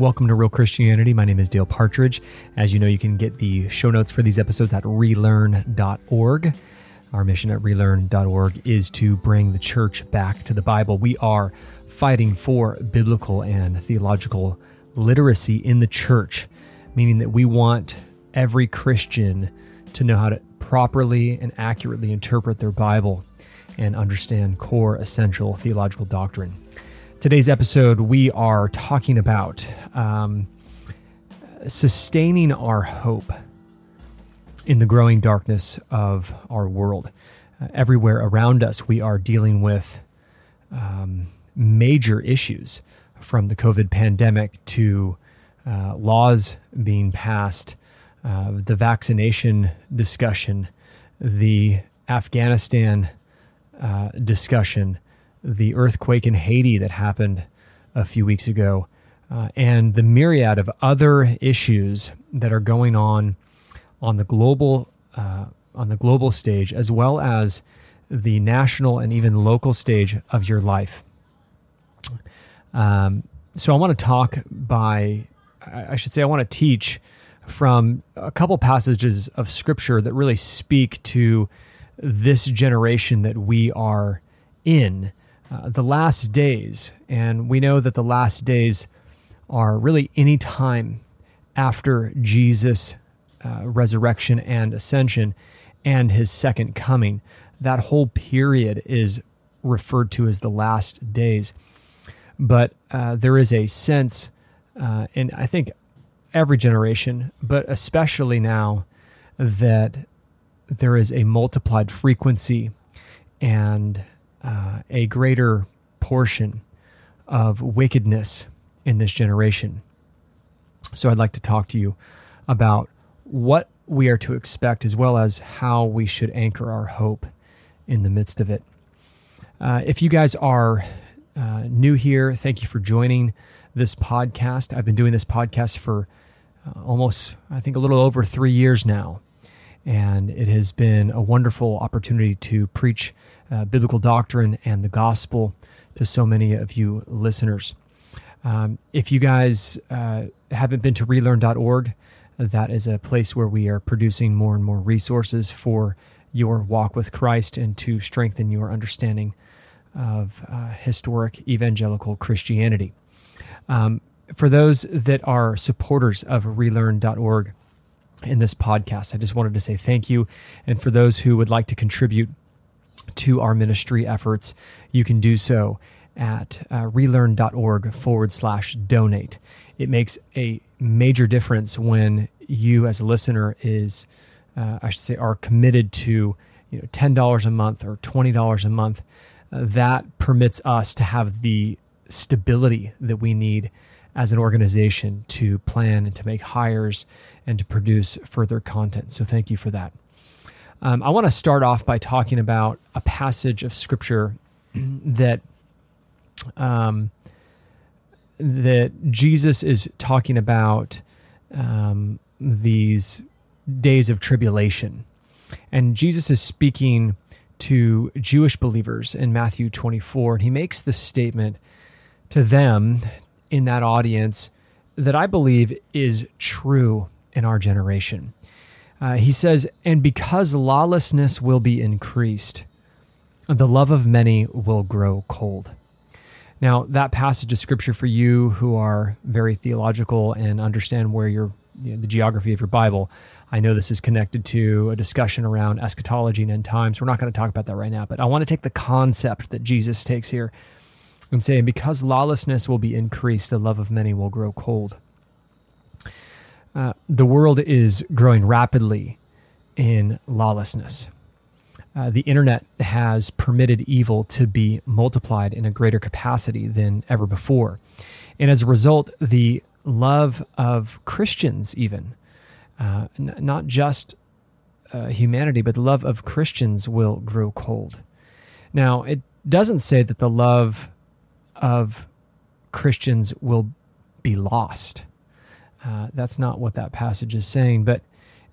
Welcome to Real Christianity. My name is Dale Partridge. As you know, you can get the show notes for these episodes at relearn.org. Our mission at relearn.org is to bring the church back to the Bible. We are fighting for biblical and theological literacy in the church, meaning that we want every Christian to know how to properly and accurately interpret their Bible and understand core essential theological doctrine. Today's episode, we are talking about um, sustaining our hope in the growing darkness of our world. Uh, everywhere around us, we are dealing with um, major issues from the COVID pandemic to uh, laws being passed, uh, the vaccination discussion, the Afghanistan uh, discussion the earthquake in Haiti that happened a few weeks ago, uh, and the myriad of other issues that are going on on the global uh, on the global stage, as well as the national and even local stage of your life. Um, so I want to talk by, I should say, I want to teach from a couple passages of scripture that really speak to this generation that we are in uh, the last days. And we know that the last days are really any time after Jesus' uh, resurrection and ascension and his second coming. That whole period is referred to as the last days. But uh, there is a sense, uh, and I think every generation, but especially now, that there is a multiplied frequency and uh, a greater portion of wickedness in this generation. So I'd like to talk to you about what we are to expect as well as how we should anchor our hope in the midst of it. Uh, if you guys are uh, new here, thank you for joining this podcast. I've been doing this podcast for uh, almost, I think, a little over three years now. And it has been a wonderful opportunity to preach uh, biblical doctrine and the gospel to so many of you listeners. Um, if you guys uh, haven't been to relearn.org, that is a place where we are producing more and more resources for your walk with Christ and to strengthen your understanding of uh, historic evangelical Christianity. Um, for those that are supporters of relearn.org in this podcast, I just wanted to say thank you. And for those who would like to contribute to our ministry efforts, you can do so at uh, relearn.org forward slash donate. It makes a major difference when you, as a listener, is uh, I should say are committed to you know ten dollars a month or twenty dollars a month. Uh, that permits us to have the stability that we need as an organization to plan and to make hires and to produce further content. So thank you for that. Um, I want to start off by talking about a passage of scripture that um, that Jesus is talking about um, these days of tribulation, and Jesus is speaking to Jewish believers in Matthew 24, and he makes the statement to them in that audience that I believe is true in our generation. Uh, he says, And because lawlessness will be increased, the love of many will grow cold. Now, that passage of scripture for you who are very theological and understand where you know, the geography of your Bible, I know this is connected to a discussion around eschatology and end times. We're not going to talk about that right now, but I want to take the concept that Jesus takes here and say, because lawlessness will be increased, the love of many will grow cold. Uh, the world is growing rapidly in lawlessness. Uh, the internet has permitted evil to be multiplied in a greater capacity than ever before. And as a result, the love of Christians, even, uh, n- not just uh, humanity, but the love of Christians will grow cold. Now, it doesn't say that the love of Christians will be lost. Uh, that's not what that passage is saying. But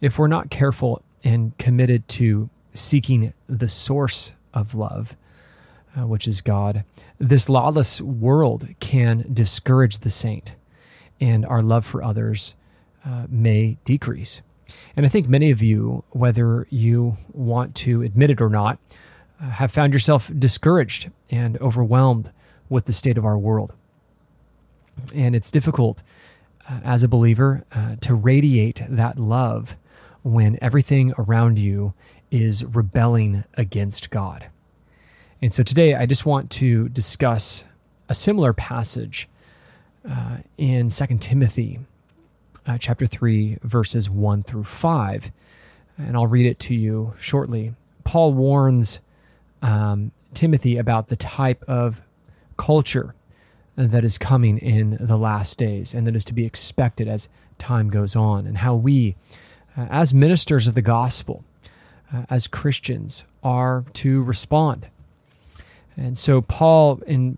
if we're not careful and committed to seeking the source of love, uh, which is God, this lawless world can discourage the saint and our love for others uh, may decrease. And I think many of you, whether you want to admit it or not, uh, have found yourself discouraged and overwhelmed with the state of our world. And it's difficult uh, as a believer uh, to radiate that love when everything around you is rebelling against God. And so today I just want to discuss a similar passage uh, in 2 Timothy uh, chapter 3 verses 1 through 5 and I'll read it to you shortly. Paul warns um, Timothy about the type of culture that is coming in the last days and that is to be expected as time goes on, and how we, uh, as ministers of the gospel, uh, as Christians, are to respond. And so, Paul, in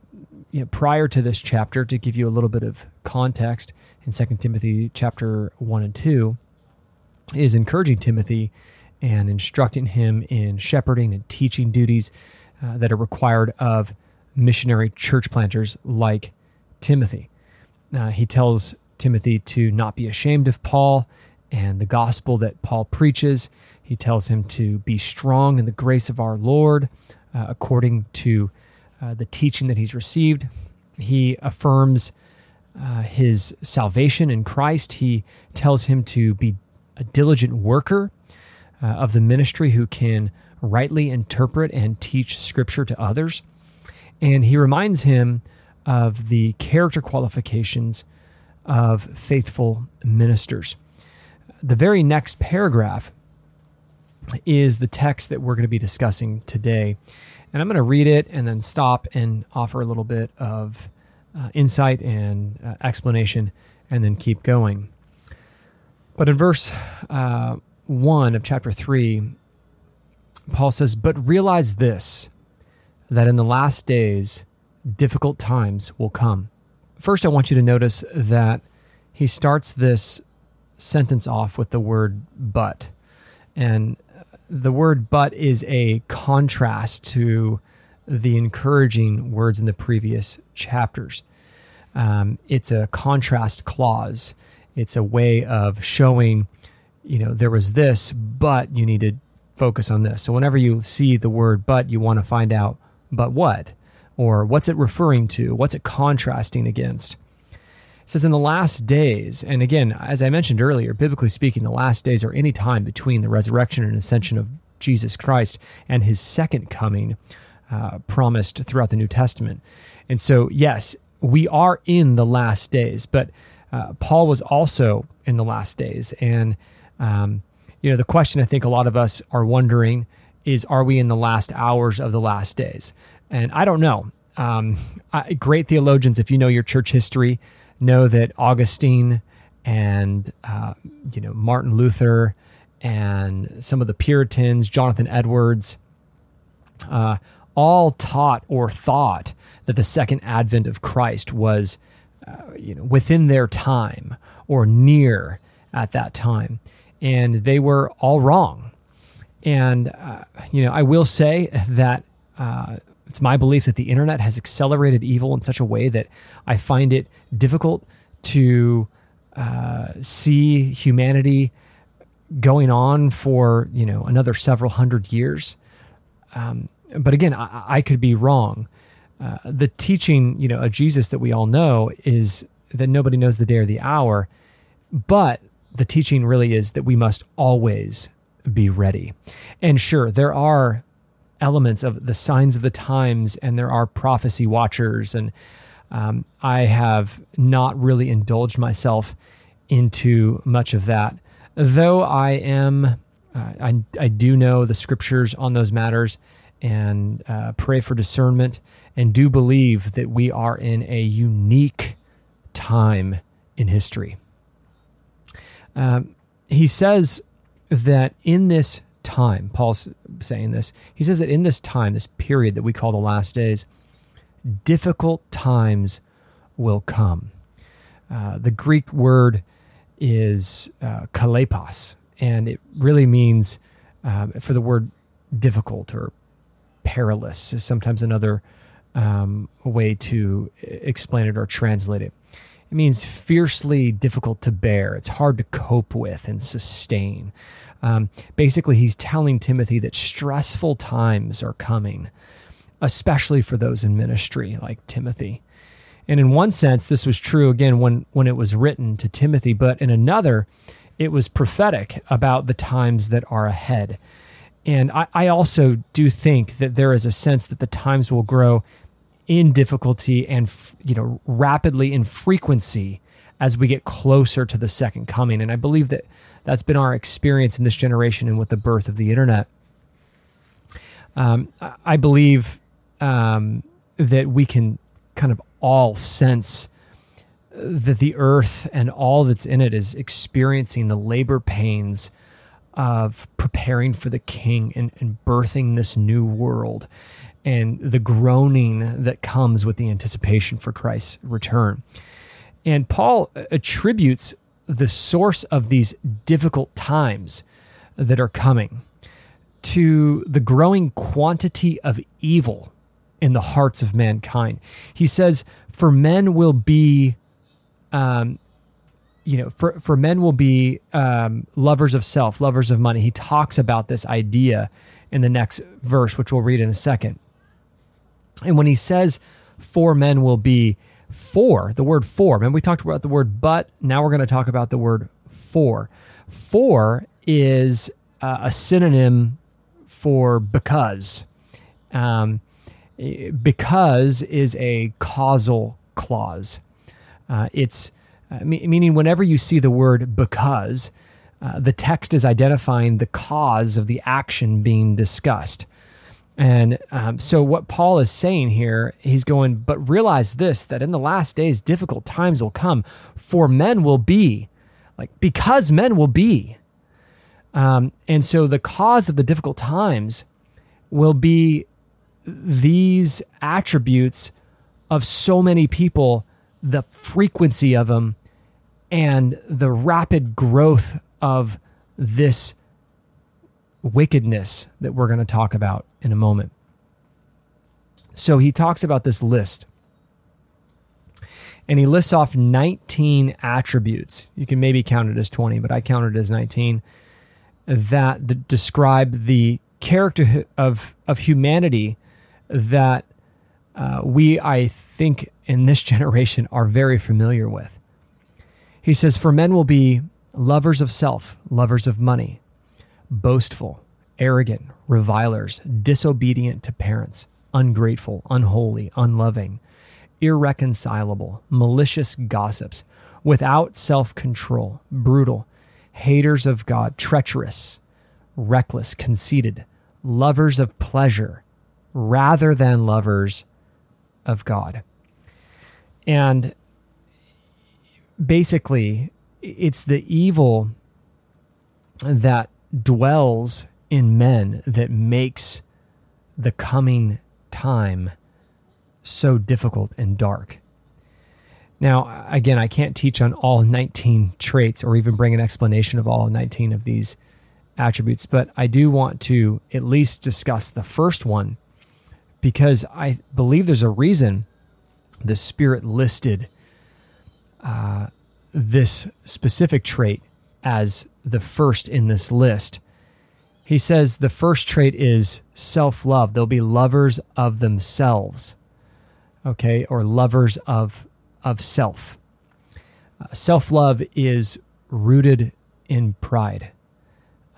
you know, prior to this chapter, to give you a little bit of context, in 2 Timothy chapter 1 and 2, is encouraging Timothy and instructing him in shepherding and teaching duties uh, that are required of missionary church planters like Timothy. Uh, he tells Timothy to not be ashamed of Paul and the gospel that Paul preaches. He tells him to be strong in the grace of our Lord uh, according to uh, the teaching that he's received. He affirms uh, his salvation in Christ. He tells him to be a diligent worker uh, of the ministry who can rightly interpret and teach scripture to others. And he reminds him of the character qualifications of faithful ministers. The very next paragraph is the text that we're going to be discussing today. And I'm going to read it and then stop and offer a little bit of uh, insight and uh, explanation and then keep going. But in verse uh, 1 of chapter 3, Paul says, But realize this, that in the last days, difficult times will come. First, I want you to notice that he starts this sentence off with the word but. And the word but is a contrast to the encouraging words in the previous chapters. Um, it's a contrast clause. It's a way of showing, you know, there was this, but you need to focus on this. So whenever you see the word but, you want to find out, but what? Or what's it referring to? What's it contrasting against? It says in the last days, and again, as I mentioned earlier, biblically speaking, the last days are any time between the resurrection and ascension of Jesus Christ and his second coming uh, promised throughout the New Testament. And so, yes, we are in the last days, but uh, Paul was also in the last days. And, um, you know, the question I think a lot of us are wondering is are we in the last hours of the last days? And I don't know. Um, I, great theologians, if you know your church history, know that Augustine and uh, you know Martin Luther and some of the Puritans, Jonathan Edwards, uh, all taught or thought that the second advent of Christ was uh, you know within their time or near at that time, and they were all wrong. And uh, you know, I will say that uh, it's my belief that the internet has accelerated evil in such a way that I find it difficult to uh, see humanity going on for you know another several hundred years. Um, but again, I, I, could be wrong. Uh, the teaching, you know, of Jesus that we all know is that nobody knows the day or the hour, but the teaching really is that we must always be ready. And sure, there are elements of the signs of the times, and there are prophecy watchers. And um, I have not really indulged myself into much of that, though I am. Uh, I, I do know the scriptures on those matters and uh, pray for discernment and do believe that we are in a unique time in history. Um, he says that in this time, Paul's saying this, he says that in this time, this period that we call the last days, difficult times will come. Uh, the Greek word is uh, chalepos, and it really means um, for the word difficult or perilous is sometimes another um, way to explain it or translate it. It means fiercely difficult to bear. It's hard to cope with and sustain. Um, basically, he's telling Timothy that stressful times are coming, especially for those in ministry like Timothy. And in one sense, this was true again when, when it was written to Timothy, but in another, it was prophetic about the times that are ahead. And I, I also do think that there is a sense that the times will grow in difficulty and you know rapidly in frequency as we get closer to the second coming. And I believe that that's been our experience in this generation and with the birth of the internet. Um, I believe um, that we can kind of all sense that the earth and all that's in it is experiencing the labor pains of preparing for the king and, and birthing this new world and the groaning that comes with the anticipation for Christ's return. And Paul attributes the source of these difficult times that are coming to the growing quantity of evil in the hearts of mankind. He says, For men will be um, you know, for, for men will be um, lovers of self, lovers of money. He talks about this idea in the next verse, which we'll read in a second. And when he says for men will be for, the word for, and we talked about the word but, now we're going to talk about the word for. For is uh, a synonym for because. Um, because is a causal clause. Uh, it's uh, meaning whenever you see the word because, uh, the text is identifying the cause of the action being discussed. And um, so, what Paul is saying here, he's going, but realize this that in the last days, difficult times will come, for men will be, like, because men will be. Um, and so, the cause of the difficult times will be these attributes of so many people the frequency of them and the rapid growth of this wickedness that we're going to talk about in a moment. So he talks about this list. And he lists off 19 attributes. You can maybe count it as 20, but I counted as 19 that describe the character of, of humanity that uh, we, I think, in this generation are very familiar with. He says, For men will be lovers of self, lovers of money, boastful, arrogant, revilers, disobedient to parents, ungrateful, unholy, unloving, irreconcilable, malicious gossips, without self control, brutal, haters of God, treacherous, reckless, conceited, lovers of pleasure rather than lovers of God. And basically, it's the evil that dwells in men that makes the coming time so difficult and dark. Now, again, I can't teach on all 19 traits or even bring an explanation of all 19 of these attributes, but I do want to at least discuss the first one because I believe there's a reason the Spirit listed uh, this specific trait as the first in this list. He says the first trait is self love. They'll be lovers of themselves, okay, or lovers of, of self. Uh, self love is rooted in pride,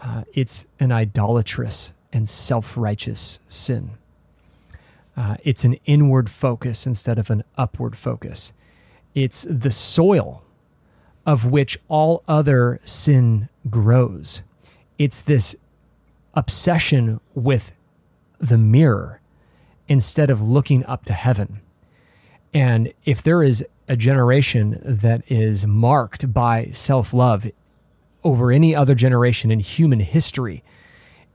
uh, it's an idolatrous and self righteous sin. Uh, it's an inward focus instead of an upward focus. It's the soil of which all other sin grows. It's this obsession with the mirror instead of looking up to heaven. And if there is a generation that is marked by self love over any other generation in human history,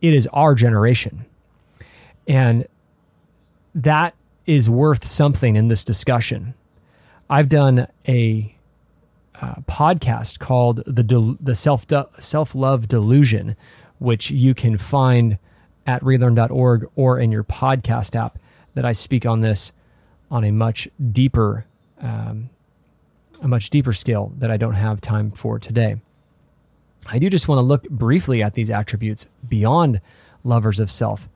it is our generation. And that is worth something in this discussion. I've done a uh, podcast called the the self self love delusion, which you can find at relearn.org or in your podcast app. That I speak on this on a much deeper um, a much deeper scale that I don't have time for today. I do just want to look briefly at these attributes beyond lovers of self,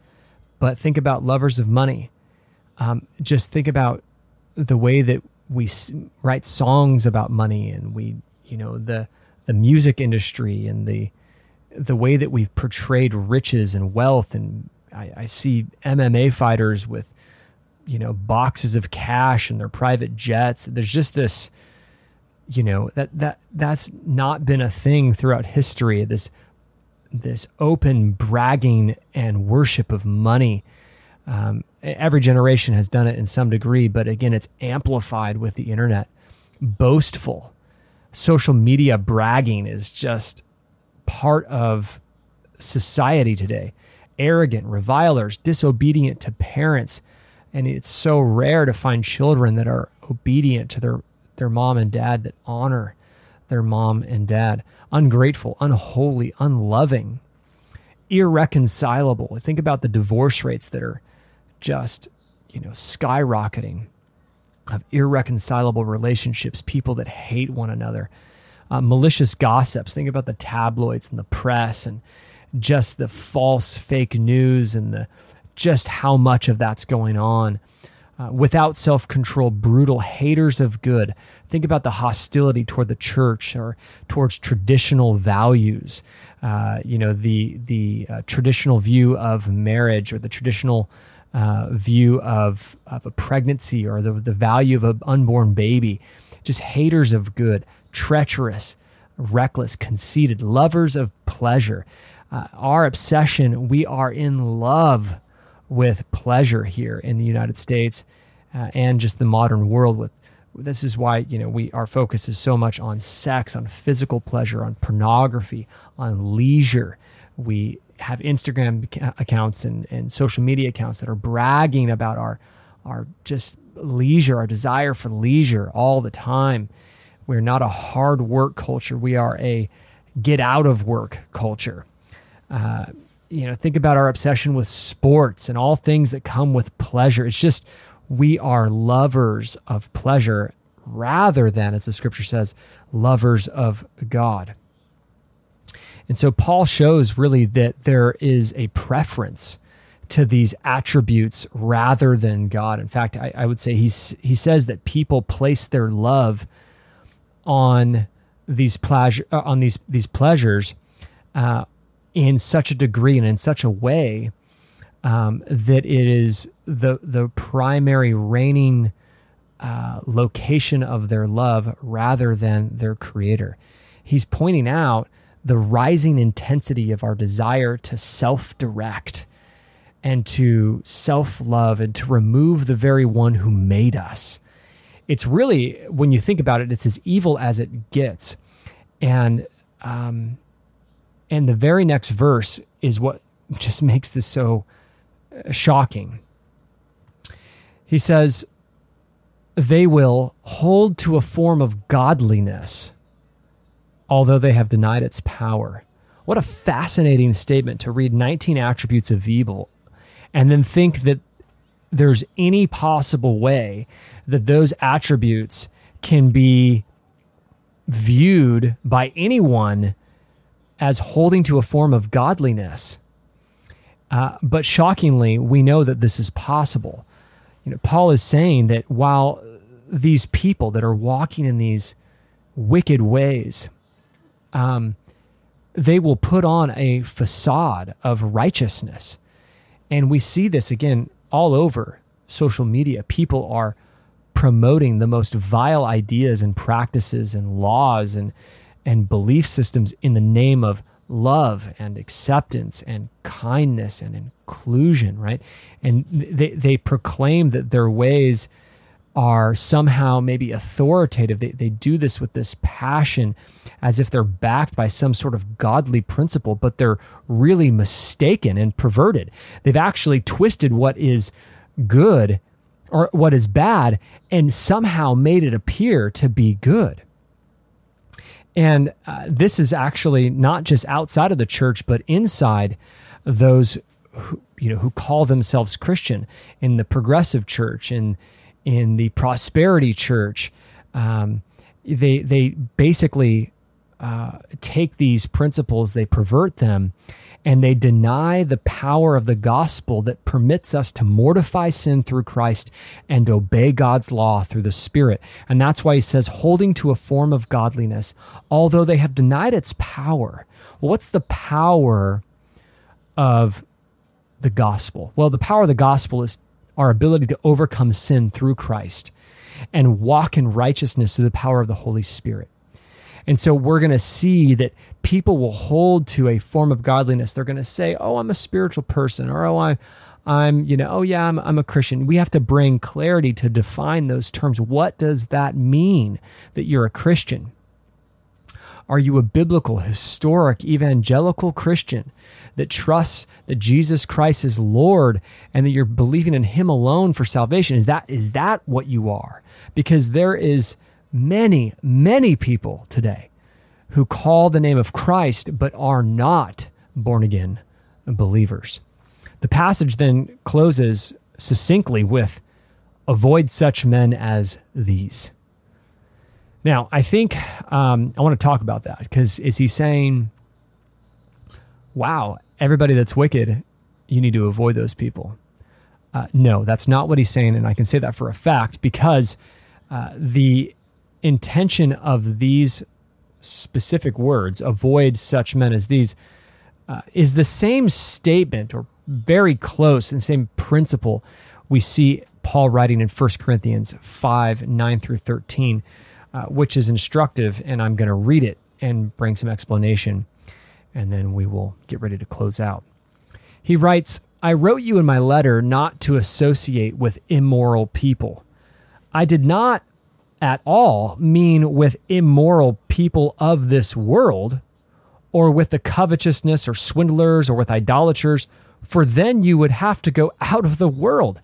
but think about lovers of money. Um, just think about the way that we write songs about money and we, you know, the the music industry and the the way that we've portrayed riches and wealth and I, I see MMA fighters with you know boxes of cash and their private jets. There's just this you know that that that's not been a thing throughout history this this open bragging and worship of money. Um, every generation has done it in some degree but again it's amplified with the internet. Boastful. Social media bragging is just part of society today arrogant revilers disobedient to parents and it's so rare to find children that are obedient to their their mom and dad that honor their mom and dad. Ungrateful, unholy, unloving, irreconcilable. Think about the divorce rates that are just, you know, skyrocketing of irreconcilable relationships, people that hate one another, uh, malicious gossips. Think about the tabloids and the press and just the false fake news and the just how much of that's going on uh, without self control, brutal haters of good. Think about the hostility toward the church or towards traditional values. Uh, you know, the the uh, traditional view of marriage or the traditional uh, view of, of a pregnancy or the, the value of an unborn baby. Just haters of good, treacherous, reckless, conceited, lovers of pleasure. Uh, our obsession, we are in love with pleasure here in the United States uh, and just the modern world with this is why you know we our focus is so much on sex on physical pleasure on pornography on leisure we have instagram accounts and, and social media accounts that are bragging about our our just leisure our desire for leisure all the time we're not a hard work culture we are a get out of work culture uh, you know, think about our obsession with sports and all things that come with pleasure. It's just we are lovers of pleasure rather than, as the scripture says, lovers of God. And so Paul shows really that there is a preference to these attributes rather than God. In fact, I, I, would say he's, he says that people place their love on these pleasure uh, on these these pleasures uh, in such a degree and in such a way um, that it is the the primary reigning uh, location of their love rather than their creator. He's pointing out the rising intensity of our desire to self direct and to self love and to remove the very one who made us. It's really, when you think about it, it's as evil as it gets. And um, and the very next verse is what just makes this so uh, shocking. He says, They will hold to a form of godliness, although they have denied its power. What a fascinating statement to read 19 attributes of evil and then think that there's any possible way that those attributes can be viewed by anyone as holding to a form of godliness. Uh, but shockingly, we know that this is possible. You know, Paul is saying that while these people that are walking in these wicked ways, um, they will put on a facade of righteousness. And we see this again all over social media. People are promoting the most vile ideas and practices and laws and and belief systems in the name of love and acceptance and kindness and inclusion, right? And they, they proclaim that their ways are somehow maybe authoritative. They, they do this with this passion as if they're backed by some sort of godly principle, but they're really mistaken and perverted. They've actually twisted what is good or what is bad and somehow made it appear to be good. And uh, this is actually not just outside of the church, but inside those who, you know who call themselves Christian in the progressive church, in in the prosperity church, um, they they basically uh, take these principles, they pervert them, and they deny the power of the gospel that permits us to mortify sin through Christ and obey God's law through the Spirit. And that's why he says, holding to a form of godliness, although they have denied its power. Well, what's the power of the gospel? Well, the power of the gospel is our ability to overcome sin through Christ and walk in righteousness through the power of the Holy Spirit. And so we're going to see that people will hold to a form of godliness. They're going to say, "Oh, I'm a spiritual person," or "Oh, I, I'm, you know, oh yeah, I'm, I'm a Christian." We have to bring clarity to define those terms. What does that mean that you're a Christian? Are you a biblical, historic, evangelical Christian that trusts that Jesus Christ is Lord and that you're believing in Him alone for salvation? Is that is that what you are? Because there is many, many people today who call the name of Christ but are not born again believers. The passage then closes succinctly with avoid such men as these. Now, I think um, I want to talk about that because is he saying, wow, everybody that's wicked, you need to avoid those people? Uh, no, that's not what he's saying. And I can say that for a fact because uh, the intention of these specific words, avoid such men as these, uh, is the same statement or very close and same principle we see Paul writing in 1 Corinthians 5 9 through 13, uh, which is instructive. And I'm going to read it and bring some explanation, and then we will get ready to close out. He writes, I wrote you in my letter not to associate with immoral people. I did not at all mean with immoral people of this world, or with the covetousness or swindlers or with idolaters, for then you would have to go out of the world.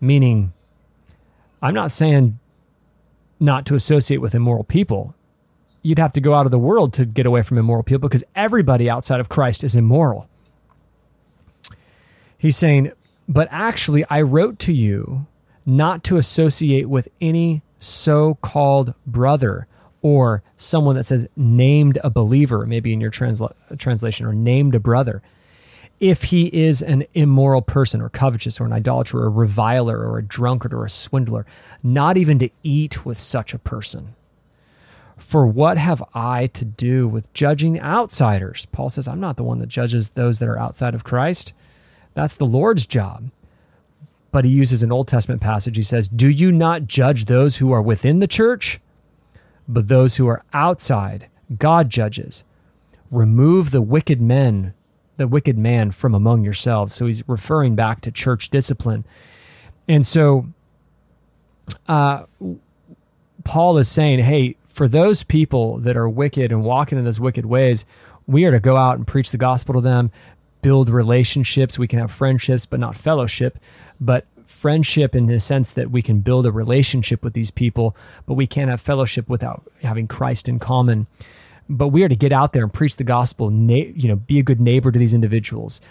Meaning, I'm not saying not to associate with immoral people. You'd have to go out of the world to get away from immoral people because everybody outside of Christ is immoral. He's saying, but actually, I wrote to you not to associate with any so called brother or someone that says named a believer, maybe in your transla- translation, or named a brother, if he is an immoral person or covetous or an idolater or a reviler or a drunkard or a swindler, not even to eat with such a person. For what have I to do with judging outsiders? Paul says, I'm not the one that judges those that are outside of Christ. That's the Lord's job but he uses an Old Testament passage. He says, Do you not judge those who are within the church? But those who are outside, God judges. Remove the wicked men, the wicked man from among yourselves. So he's referring back to church discipline. And so uh, Paul is saying, hey, for those people that are wicked and walking in those wicked ways, we are to go out and preach the gospel to them, build relationships. We can have friendships, but not fellowship but friendship in the sense that we can build a relationship with these people, but we can't have fellowship without having Christ in common. But we are to get out there and preach the gospel, na- you know, be a good neighbor to these individuals,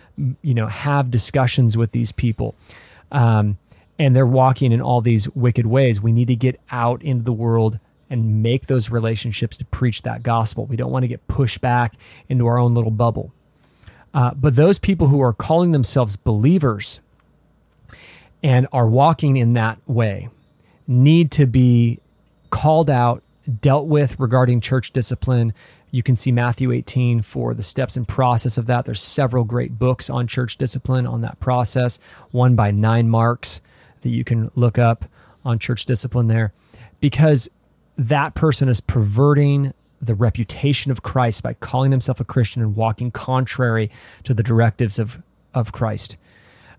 you know, have discussions with these people. Um, and they're walking in all these wicked ways. We need to get out into the world and make those relationships to preach that gospel. We don't want to get pushed back into our own little bubble. Uh, but those people who are calling themselves believers, and are walking in that way need to be called out, dealt with regarding church discipline. You can see Matthew 18 for the steps and process of that. There's several great books on church discipline on that process, one by Nine Marks that you can look up on church discipline there, because that person is perverting the reputation of Christ by calling himself a Christian and walking contrary to the directives of, of Christ.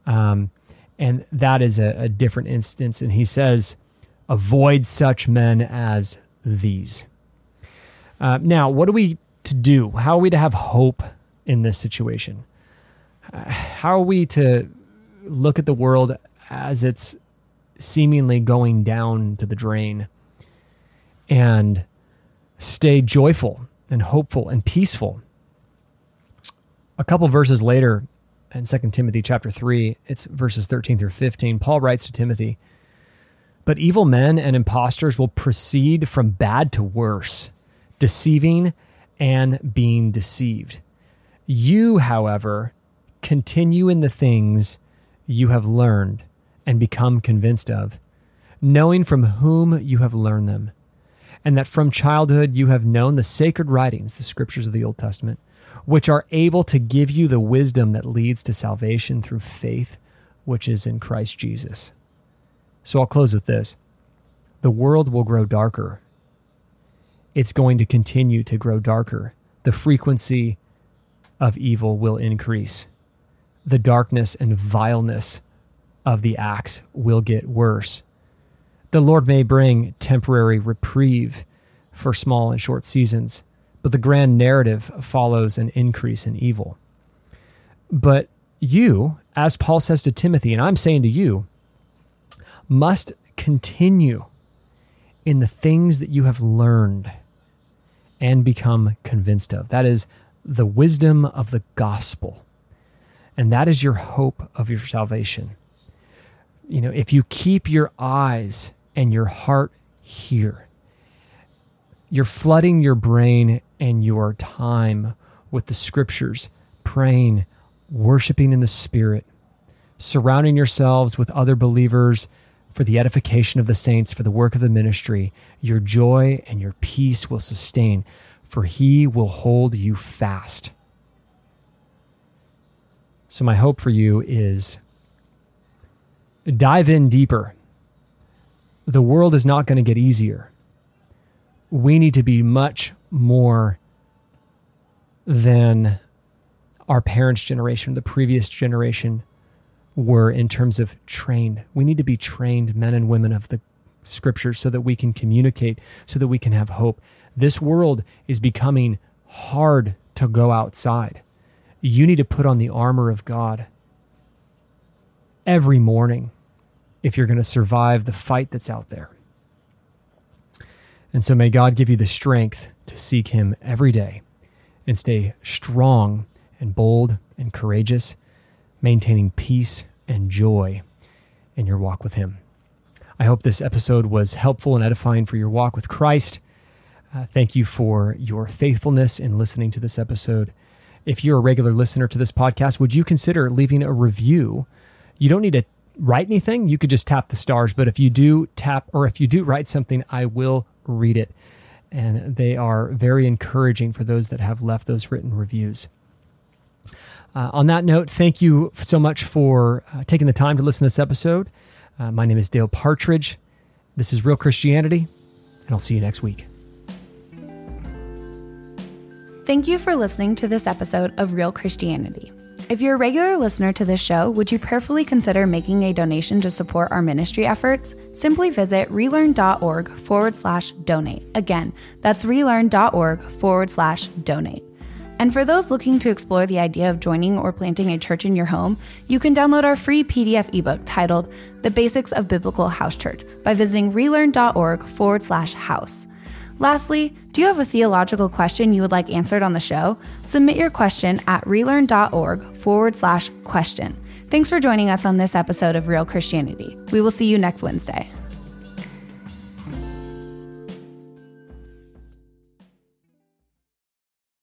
Um, and that is a, a different instance. And he says, avoid such men as these. Uh, now, what are we to do? How are we to have hope in this situation? Uh, how are we to look at the world as it's seemingly going down to the drain and stay joyful and hopeful and peaceful? A couple verses later, in 2 Timothy chapter 3, it's verses 13 through 15. Paul writes to Timothy, But evil men and impostors will proceed from bad to worse, deceiving and being deceived. You, however, continue in the things you have learned and become convinced of, knowing from whom you have learned them, and that from childhood you have known the sacred writings, the scriptures of the Old Testament, which are able to give you the wisdom that leads to salvation through faith, which is in Christ Jesus. So I'll close with this the world will grow darker. It's going to continue to grow darker. The frequency of evil will increase. The darkness and vileness of the acts will get worse. The Lord may bring temporary reprieve for small and short seasons, but the grand narrative follows an increase in evil. But you, as Paul says to Timothy, and I'm saying to you, must continue in the things that you have learned and become convinced of. That is the wisdom of the gospel. And that is your hope of your salvation. You know, if you keep your eyes and your heart here, you're flooding your brain and your time with the scriptures, praying, worshiping in the spirit, surrounding yourselves with other believers for the edification of the saints, for the work of the ministry, your joy and your peace will sustain, for he will hold you fast. So, my hope for you is dive in deeper. The world is not going to get easier. We need to be much more than our parents' generation, the previous generation were in terms of trained. We need to be trained men and women of the scriptures so that we can communicate, so that we can have hope. This world is becoming hard to go outside. You need to put on the armor of God every morning if you're going to survive the fight that's out there. And so may God give you the strength to seek Him every day and stay strong and bold and courageous, maintaining peace and joy in your walk with Him. I hope this episode was helpful and edifying for your walk with Christ. Uh, thank you for your faithfulness in listening to this episode. If you're a regular listener to this podcast, would you consider leaving a review? You don't need to write anything, you could just tap the stars. But if you do tap or if you do write something, I will read it. And they are very encouraging for those that have left those written reviews. Uh, on that note, thank you so much for uh, taking the time to listen to this episode. Uh, my name is Dale Partridge. This is Real Christianity, and I'll see you next week. Thank you for listening to this episode of Real Christianity. If you're a regular listener to this show, would you prayerfully consider making a donation to support our ministry efforts? Simply visit relearn.org forward slash donate. Again, that's relearn.org forward slash donate. And for those looking to explore the idea of joining or planting a church in your home, you can download our free PDF ebook titled The Basics of Biblical House Church by visiting relearn.org forward slash house. Lastly, do you have a theological question you would like answered on the show? Submit your question at relearn.org forward slash question. Thanks for joining us on this episode of Real Christianity. We will see you next Wednesday.